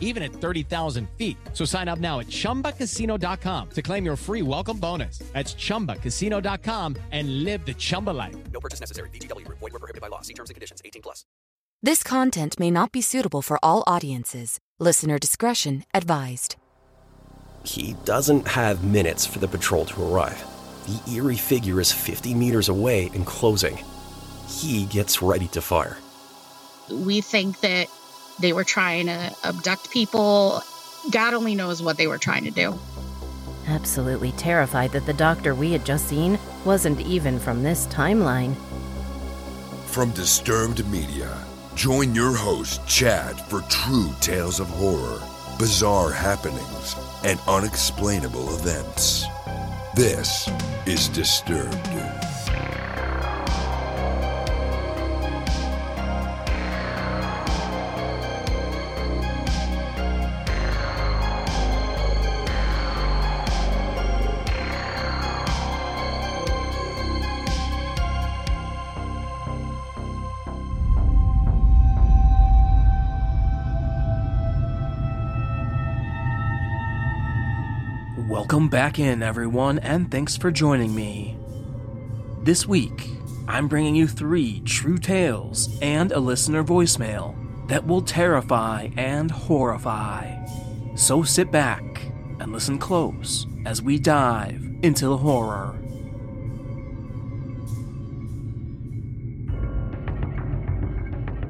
even at 30,000 feet. So sign up now at chumbacasino.com to claim your free welcome bonus. That's chumbacasino.com and live the Chumba life. No purchase necessary. VGW Group. Void were prohibited by law. See terms and conditions. 18 plus. This content may not be suitable for all audiences. Listener discretion advised. He doesn't have minutes for the patrol to arrive. The eerie figure is 50 meters away and closing. He gets ready to fire. We think that they were trying to abduct people. God only knows what they were trying to do. Absolutely terrified that the doctor we had just seen wasn't even from this timeline. From Disturbed Media, join your host, Chad, for true tales of horror, bizarre happenings, and unexplainable events. This is Disturbed. Welcome back in, everyone, and thanks for joining me. This week, I'm bringing you three true tales and a listener voicemail that will terrify and horrify. So sit back and listen close as we dive into the horror.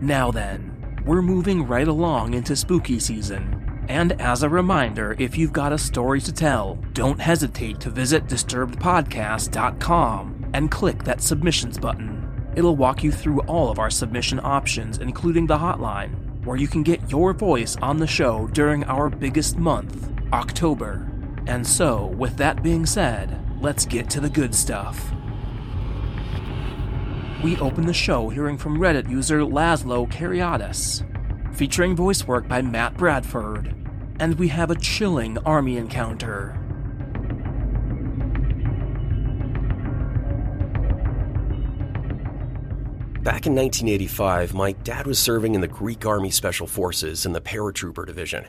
Now then, we're moving right along into spooky season. And as a reminder, if you've got a story to tell, don't hesitate to visit disturbedpodcast.com and click that submissions button. It'll walk you through all of our submission options, including the hotline, where you can get your voice on the show during our biggest month, October. And so, with that being said, let's get to the good stuff. We open the show hearing from Reddit user Laszlo Cariadis, featuring voice work by Matt Bradford, and we have a chilling army encounter. Back in 1985, my dad was serving in the Greek Army Special Forces in the Paratrooper Division.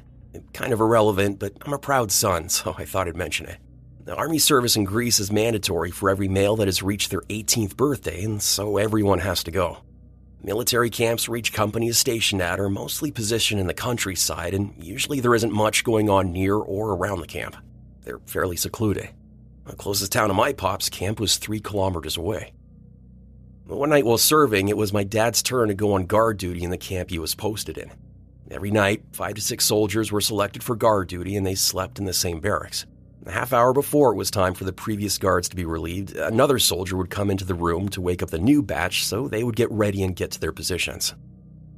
Kind of irrelevant, but I'm a proud son, so I thought I'd mention it. The Army service in Greece is mandatory for every male that has reached their 18th birthday, and so everyone has to go. Military camps where each company is stationed at are mostly positioned in the countryside, and usually there isn't much going on near or around the camp. They're fairly secluded. The closest town to my pop's camp was three kilometers away. One night while serving, it was my dad's turn to go on guard duty in the camp he was posted in. Every night, five to six soldiers were selected for guard duty and they slept in the same barracks. A half hour before it was time for the previous guards to be relieved, another soldier would come into the room to wake up the new batch so they would get ready and get to their positions.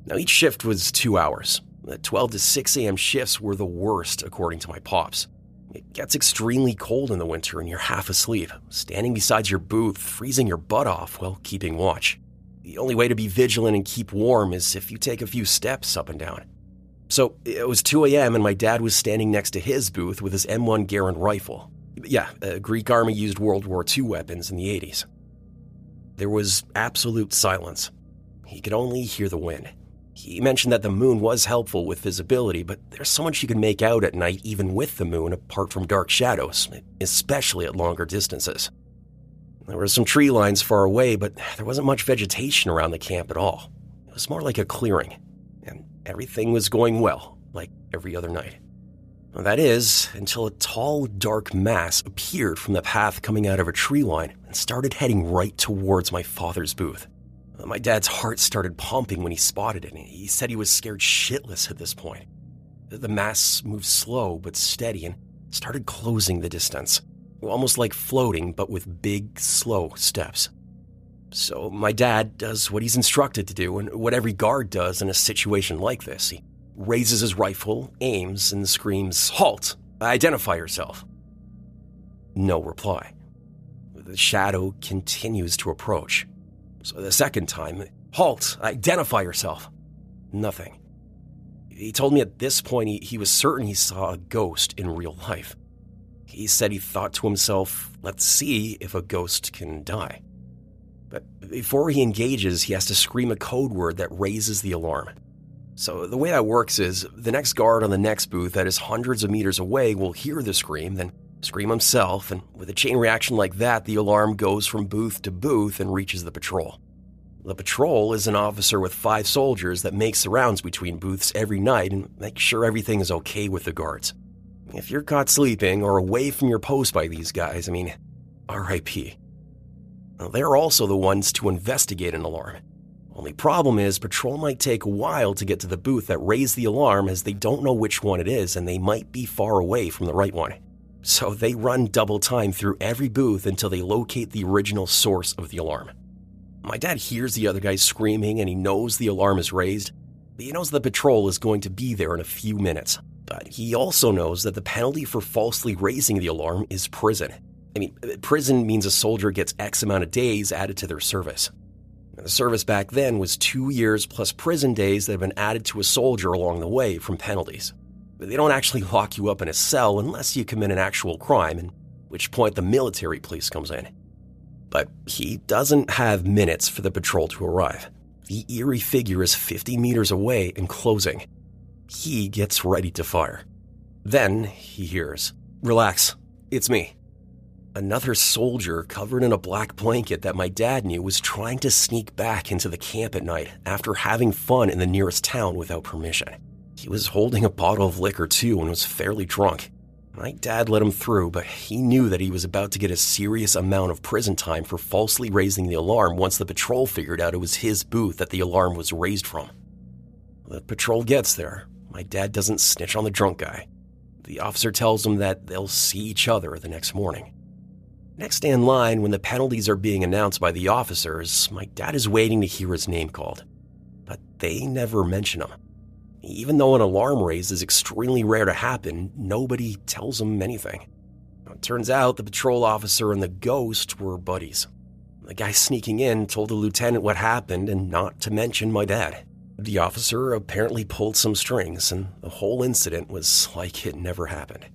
Now, each shift was two hours. The 12 to 6 a.m. shifts were the worst, according to my pops. It gets extremely cold in the winter and you're half asleep, standing beside your booth, freezing your butt off while keeping watch. The only way to be vigilant and keep warm is if you take a few steps up and down. So it was 2 a.m., and my dad was standing next to his booth with his M1 Garand rifle. Yeah, the Greek army used World War II weapons in the 80s. There was absolute silence. He could only hear the wind. He mentioned that the moon was helpful with visibility, but there's so much you can make out at night even with the moon apart from dark shadows, especially at longer distances. There were some tree lines far away, but there wasn't much vegetation around the camp at all. It was more like a clearing, everything was going well, like every other night. That is, until a tall, dark mass appeared from the path coming out of a tree line and started heading right towards my father's booth. Uh, my dad's heart started pumping when he spotted it. And he said he was scared shitless at this point. The mass moved slow but steady and started closing the distance, almost like floating, but with big, slow steps. So my dad does what he's instructed to do and what every guard does in a situation like this. He raises his rifle, aims, and screams, Halt! Identify yourself. No reply. The shadow continues to approach. So the second time, Halt! Identify yourself! Nothing. He told me at this point he, he was certain he saw a ghost in real life. He said he thought to himself, let's see if a ghost can die. Before he engages, he has to scream a code word that raises the alarm. So the way that works is the next guard on the next booth that is hundreds of meters away will hear the scream, then scream himself, and with a chain reaction like that, the alarm goes from booth to booth and reaches the patrol. The patrol is an officer with five soldiers that makes the rounds between booths every night and makes sure everything is okay with the guards. If you're caught sleeping or away from your post by these guys, I mean, RIP. They're also the ones to investigate an alarm. Only problem is, patrol might take a while to get to the booth that raised the alarm as they don't know which one it is and they might be far away from the right one. So they run double time through every booth until they locate the original source of the alarm. My dad hears the other guys screaming and he knows the alarm is raised. He knows the patrol is going to be there in a few minutes, but he also knows that the penalty for falsely raising the alarm is prison. I mean, prison means a soldier gets X amount of days added to their service. The service back then was two years plus prison days that have been added to a soldier along the way from penalties. But They don't actually lock you up in a cell unless you commit an actual crime, at which point the military police comes in. But he doesn't have minutes for the patrol to arrive. The eerie figure is 50 meters away and closing. He gets ready to fire. Then he hears, Relax, it's me. Another soldier covered in a black blanket that my dad knew was trying to sneak back into the camp at night after having fun in the nearest town without permission. He was holding a bottle of liquor too and was fairly drunk. My dad let him through, but he knew that he was about to get a serious amount of prison time for falsely raising the alarm once the patrol figured out it was his booth that the alarm was raised from. The patrol gets there. My dad doesn't snitch on the drunk guy. The officer tells him that they'll see each other the next morning. Next day in line, when the penalties are being announced by the officers, my dad is waiting to hear his name called. But they never mention him. Even though an alarm raise is extremely rare to happen, nobody tells him anything. It turns out the patrol officer and the ghost were buddies. The guy sneaking in told the lieutenant what happened and not to mention my dad. The officer apparently pulled some strings, and the whole incident was like it never happened.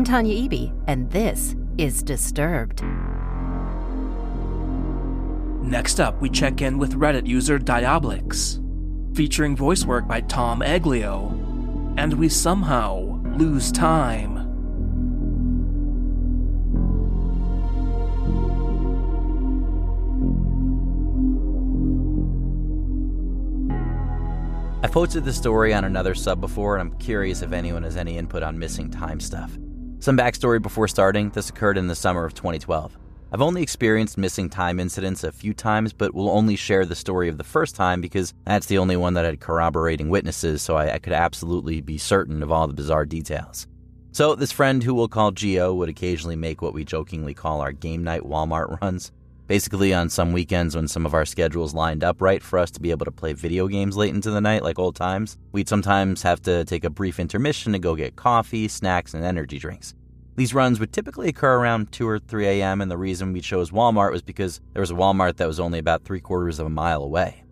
I'm Tanya Eby, and this is Disturbed. Next up, we check in with Reddit user Diabolix, featuring voice work by Tom Aglio, and we somehow lose time. I've posted this story on another sub before, and I'm curious if anyone has any input on missing time stuff. Some backstory before starting this occurred in the summer of 2012. I've only experienced missing time incidents a few times, but will only share the story of the first time because that's the only one that had corroborating witnesses, so I, I could absolutely be certain of all the bizarre details. So, this friend who we'll call Geo would occasionally make what we jokingly call our game night Walmart runs. Basically, on some weekends when some of our schedules lined up right for us to be able to play video games late into the night like old times, we'd sometimes have to take a brief intermission to go get coffee, snacks, and energy drinks. These runs would typically occur around 2 or 3 a.m., and the reason we chose Walmart was because there was a Walmart that was only about three quarters of a mile away.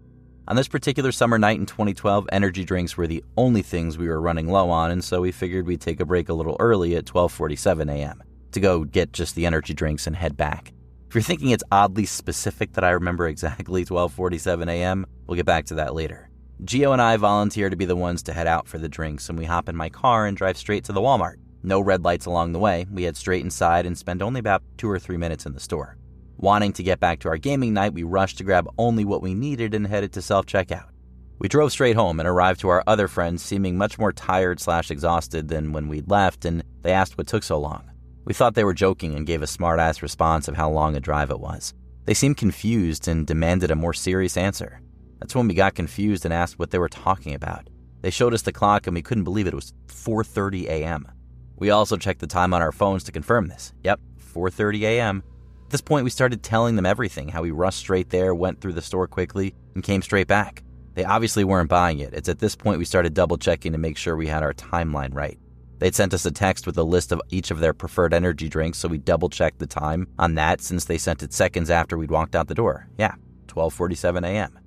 On this particular summer night in 2012, energy drinks were the only things we were running low on, and so we figured we'd take a break a little early at 12:47 a.m. to go get just the energy drinks and head back. If you're thinking it's oddly specific that I remember exactly 12:47 a.m., we'll get back to that later. Geo and I volunteer to be the ones to head out for the drinks, and we hop in my car and drive straight to the Walmart. No red lights along the way. We head straight inside and spend only about two or three minutes in the store. Wanting to get back to our gaming night, we rushed to grab only what we needed and headed to self checkout. We drove straight home and arrived to our other friends seeming much more tired slash exhausted than when we'd left, and they asked what took so long. We thought they were joking and gave a smart ass response of how long a drive it was. They seemed confused and demanded a more serious answer. That's when we got confused and asked what they were talking about. They showed us the clock and we couldn't believe it, it was 4:30 a.m. We also checked the time on our phones to confirm this. Yep, 4:30 a.m. At this point we started telling them everything, how we rushed straight there, went through the store quickly, and came straight back. They obviously weren't buying it. It's at this point we started double checking to make sure we had our timeline right. They'd sent us a text with a list of each of their preferred energy drinks, so we double checked the time on that since they sent it seconds after we'd walked out the door. Yeah, 12:47 a.m.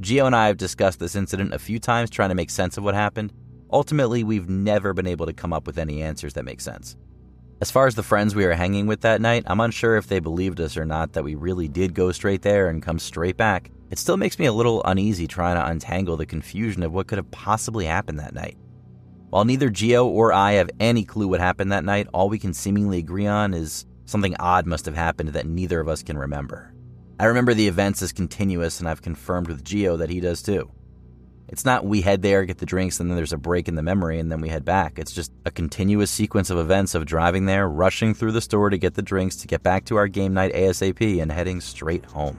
Geo and I have discussed this incident a few times trying to make sense of what happened. Ultimately, we've never been able to come up with any answers that make sense. As far as the friends we were hanging with that night, I'm unsure if they believed us or not that we really did go straight there and come straight back. It still makes me a little uneasy trying to untangle the confusion of what could have possibly happened that night. While neither Geo or I have any clue what happened that night, all we can seemingly agree on is something odd must have happened that neither of us can remember. I remember the events as continuous, and I've confirmed with Geo that he does too. It's not we head there, get the drinks, and then there's a break in the memory, and then we head back. It's just a continuous sequence of events of driving there, rushing through the store to get the drinks, to get back to our game night ASAP, and heading straight home.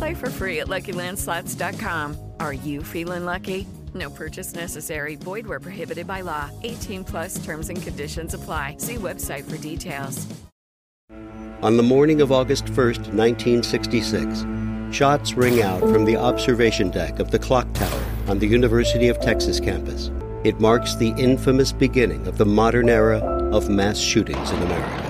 Play for free at LuckyLandSlots.com. Are you feeling lucky? No purchase necessary. Void where prohibited by law. 18 plus terms and conditions apply. See website for details. On the morning of August 1st, 1966, shots ring out from the observation deck of the clock tower on the University of Texas campus. It marks the infamous beginning of the modern era of mass shootings in America.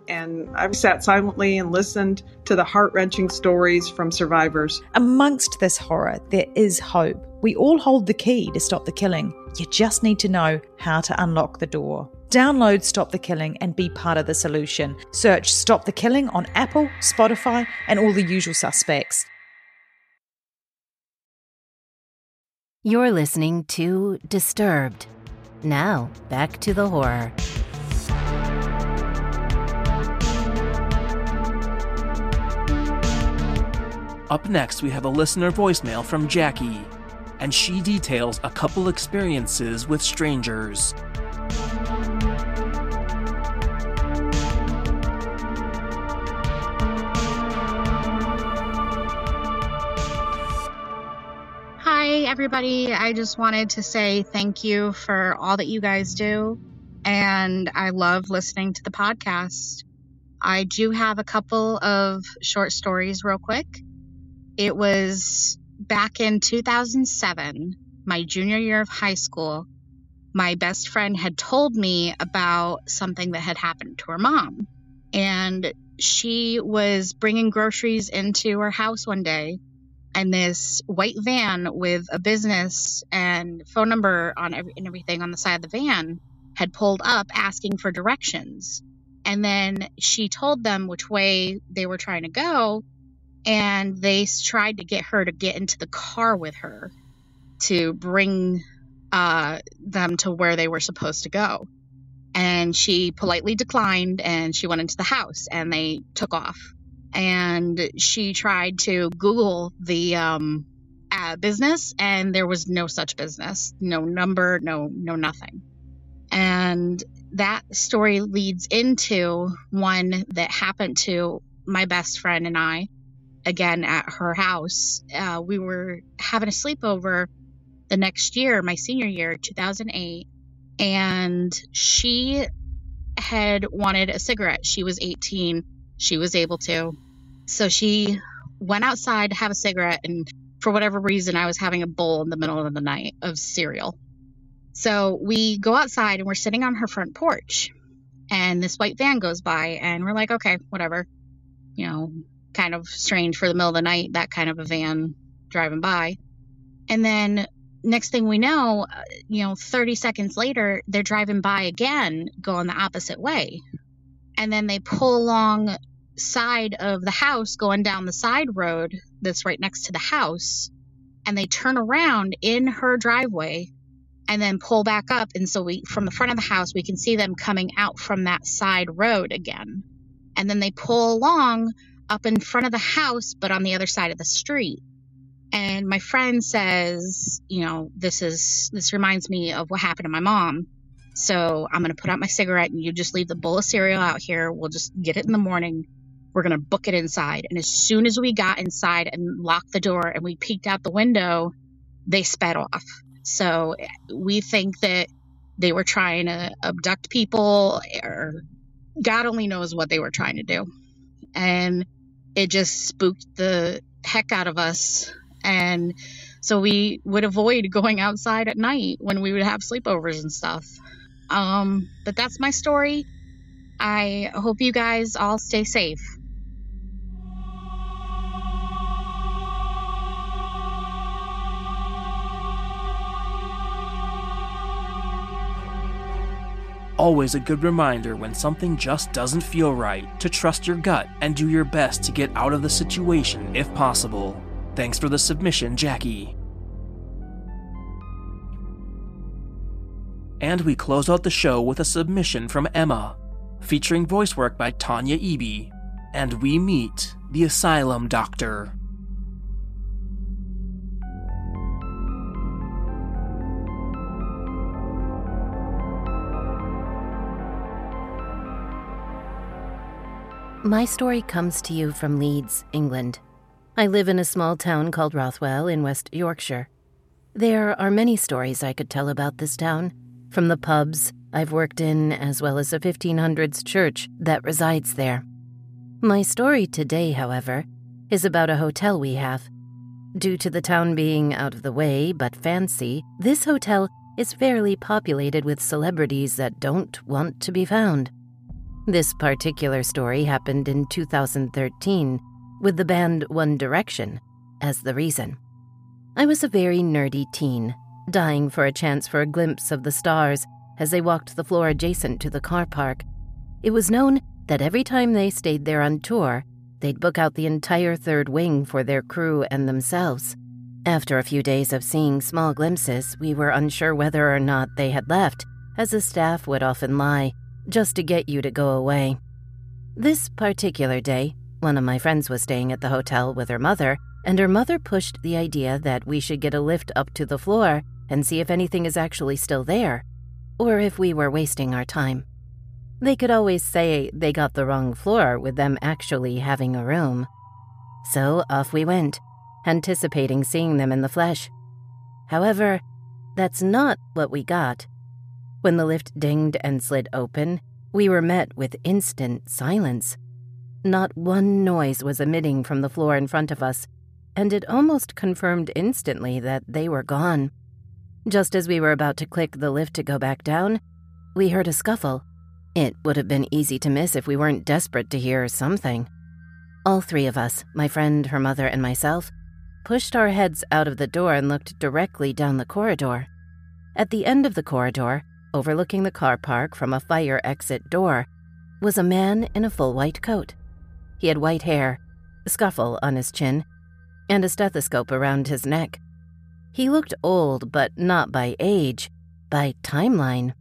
and I've sat silently and listened to the heart wrenching stories from survivors. Amongst this horror, there is hope. We all hold the key to stop the killing. You just need to know how to unlock the door. Download Stop the Killing and be part of the solution. Search Stop the Killing on Apple, Spotify, and all the usual suspects. You're listening to Disturbed. Now, back to the horror. Up next, we have a listener voicemail from Jackie, and she details a couple experiences with strangers. Hi, everybody. I just wanted to say thank you for all that you guys do. And I love listening to the podcast. I do have a couple of short stories, real quick. It was back in 2007, my junior year of high school. My best friend had told me about something that had happened to her mom. And she was bringing groceries into her house one day and this white van with a business and phone number on every, and everything on the side of the van had pulled up asking for directions. And then she told them which way they were trying to go. And they tried to get her to get into the car with her to bring uh, them to where they were supposed to go. And she politely declined and she went into the house and they took off and she tried to Google the um, uh, business, and there was no such business, no number, no no nothing. And that story leads into one that happened to my best friend and I, again at her house. Uh, we were having a sleepover the next year, my senior year, 2008, and she had wanted a cigarette. She was 18. She was able to. So she went outside to have a cigarette, and for whatever reason, I was having a bowl in the middle of the night of cereal. So we go outside and we're sitting on her front porch, and this white van goes by, and we're like, okay, whatever. You know, kind of strange for the middle of the night, that kind of a van driving by. And then next thing we know, uh, you know, 30 seconds later, they're driving by again, going the opposite way. And then they pull along side of the house going down the side road that's right next to the house and they turn around in her driveway and then pull back up and so we from the front of the house we can see them coming out from that side road again and then they pull along up in front of the house but on the other side of the street. And my friend says you know this is this reminds me of what happened to my mom. So i'm going to put out my cigarette and you just leave the bowl of cereal out here. We'll just get it in the morning. We're going to book it inside. And as soon as we got inside and locked the door and we peeked out the window they sped off. So we think that they were trying to abduct people or god only knows what they were trying to do. And it just spooked the heck out of us and so we would avoid going outside at night when we would have sleepovers and stuff. Um, but that's my story. I hope you guys all stay safe. Always a good reminder when something just doesn't feel right to trust your gut and do your best to get out of the situation if possible. Thanks for the submission, Jackie. And we close out the show with a submission from Emma, featuring voice work by Tanya Eby. And we meet the Asylum Doctor. My story comes to you from Leeds, England. I live in a small town called Rothwell in West Yorkshire. There are many stories I could tell about this town, from the pubs I've worked in, as well as a 1500s church that resides there. My story today, however, is about a hotel we have. Due to the town being out of the way but fancy, this hotel is fairly populated with celebrities that don't want to be found. This particular story happened in 2013 with the band One Direction as the reason. I was a very nerdy teen, dying for a chance for a glimpse of the stars as they walked the floor adjacent to the car park. It was known that every time they stayed there on tour, they'd book out the entire third wing for their crew and themselves. After a few days of seeing small glimpses, we were unsure whether or not they had left, as the staff would often lie just to get you to go away. This particular day, one of my friends was staying at the hotel with her mother, and her mother pushed the idea that we should get a lift up to the floor and see if anything is actually still there, or if we were wasting our time. They could always say they got the wrong floor with them actually having a room. So off we went, anticipating seeing them in the flesh. However, that's not what we got. When the lift dinged and slid open, we were met with instant silence. Not one noise was emitting from the floor in front of us, and it almost confirmed instantly that they were gone. Just as we were about to click the lift to go back down, we heard a scuffle. It would have been easy to miss if we weren't desperate to hear something. All three of us, my friend, her mother, and myself, pushed our heads out of the door and looked directly down the corridor. At the end of the corridor, overlooking the car park from a fire exit door, was a man in a full white coat. He had white hair, a scuffle on his chin, and a stethoscope around his neck. He looked old, but not by age, by timeline.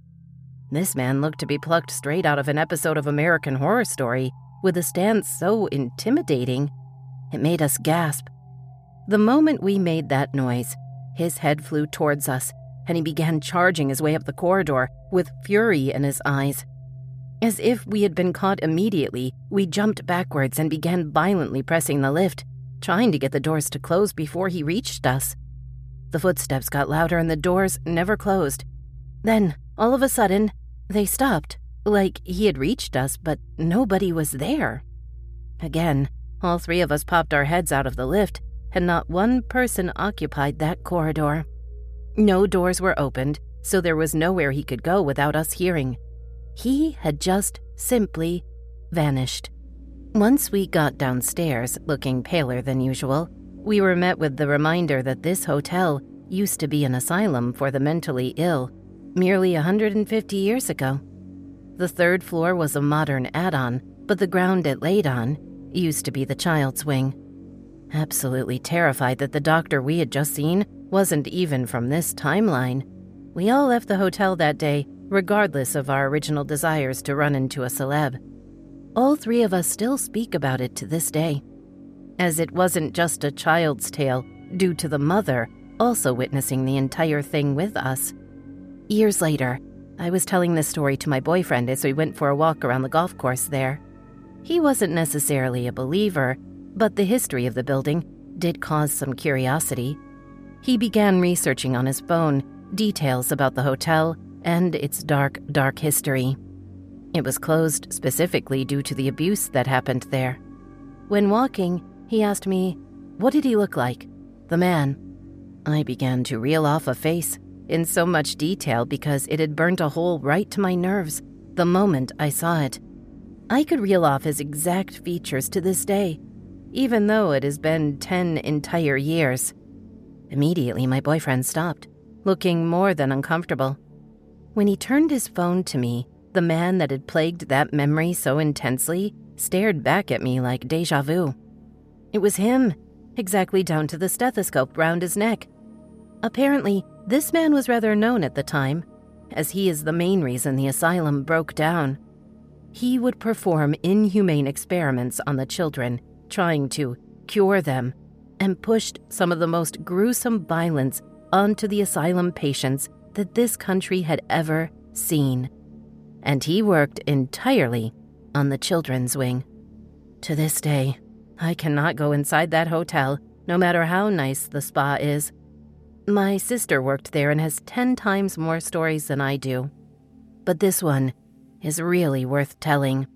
This man looked to be plucked straight out of an episode of American Horror Story, with a stance so intimidating, it made us gasp. The moment we made that noise, his head flew towards us, and he began charging his way up the corridor with fury in his eyes. As if we had been caught immediately, we jumped backwards and began violently pressing the lift, trying to get the doors to close before he reached us. The footsteps got louder and the doors never closed. Then, all of a sudden, they stopped, like he had reached us, but nobody was there. Again, all three of us popped our heads out of the lift, and not one person occupied that corridor. No doors were opened, so there was nowhere he could go without us hearing. He had just simply vanished. Once we got downstairs, looking paler than usual, we were met with the reminder that this hotel used to be an asylum for the mentally ill merely 150 years ago. The third floor was a modern add on, but the ground it laid on used to be the child's wing. Absolutely terrified that the doctor we had just seen wasn't even from this timeline, we all left the hotel that day, regardless of our original desires to run into a celeb. All three of us still speak about it to this day, as it wasn't just a child's tale due to the mother also witnessing the entire thing with us. Years later, I was telling this story to my boyfriend as we went for a walk around the golf course there. He wasn't necessarily a believer, but the history of the building did cause some curiosity. He began researching on his phone details about the hotel and its dark, dark history. It was closed specifically due to the abuse that happened there. When walking, he asked me, What did he look like? The man. I began to reel off a face in so much detail because it had burnt a hole right to my nerves the moment I saw it. I could reel off his exact features to this day, even though it has been 10 entire years. Immediately, my boyfriend stopped, looking more than uncomfortable. When he turned his phone to me, the man that had plagued that memory so intensely stared back at me like deja vu. It was him, exactly down to the stethoscope round his neck. Apparently, this man was rather known at the time, as he is the main reason the asylum broke down. He would perform inhumane experiments on the children, trying to cure them, and pushed some of the most gruesome violence onto the asylum patients that this country had ever seen. And he worked entirely on the children's wing. To this day, I cannot go inside that hotel, no matter how nice the spa is. My sister worked there and has 10 times more stories than I do. But this one is really worth telling.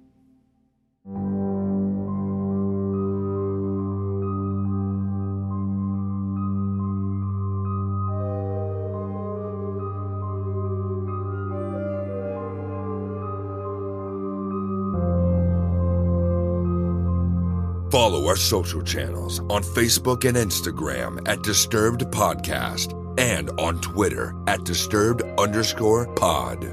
Our social channels on Facebook and Instagram at Disturbed Podcast and on Twitter at Disturbed underscore pod.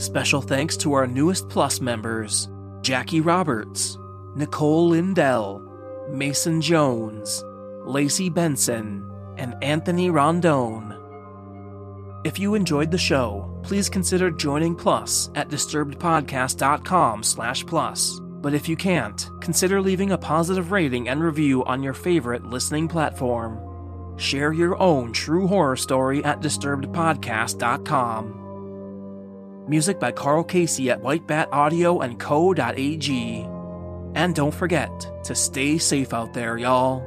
Special thanks to our newest Plus members Jackie Roberts, Nicole Lindell, Mason Jones, Lacey Benson, and Anthony Rondone. If you enjoyed the show, please consider joining Plus at disturbedpodcast.com slash plus. But if you can't, consider leaving a positive rating and review on your favorite listening platform. Share your own true horror story at disturbedpodcast.com. Music by Carl Casey at whitebataudio and co.ag. And don't forget to stay safe out there, y'all.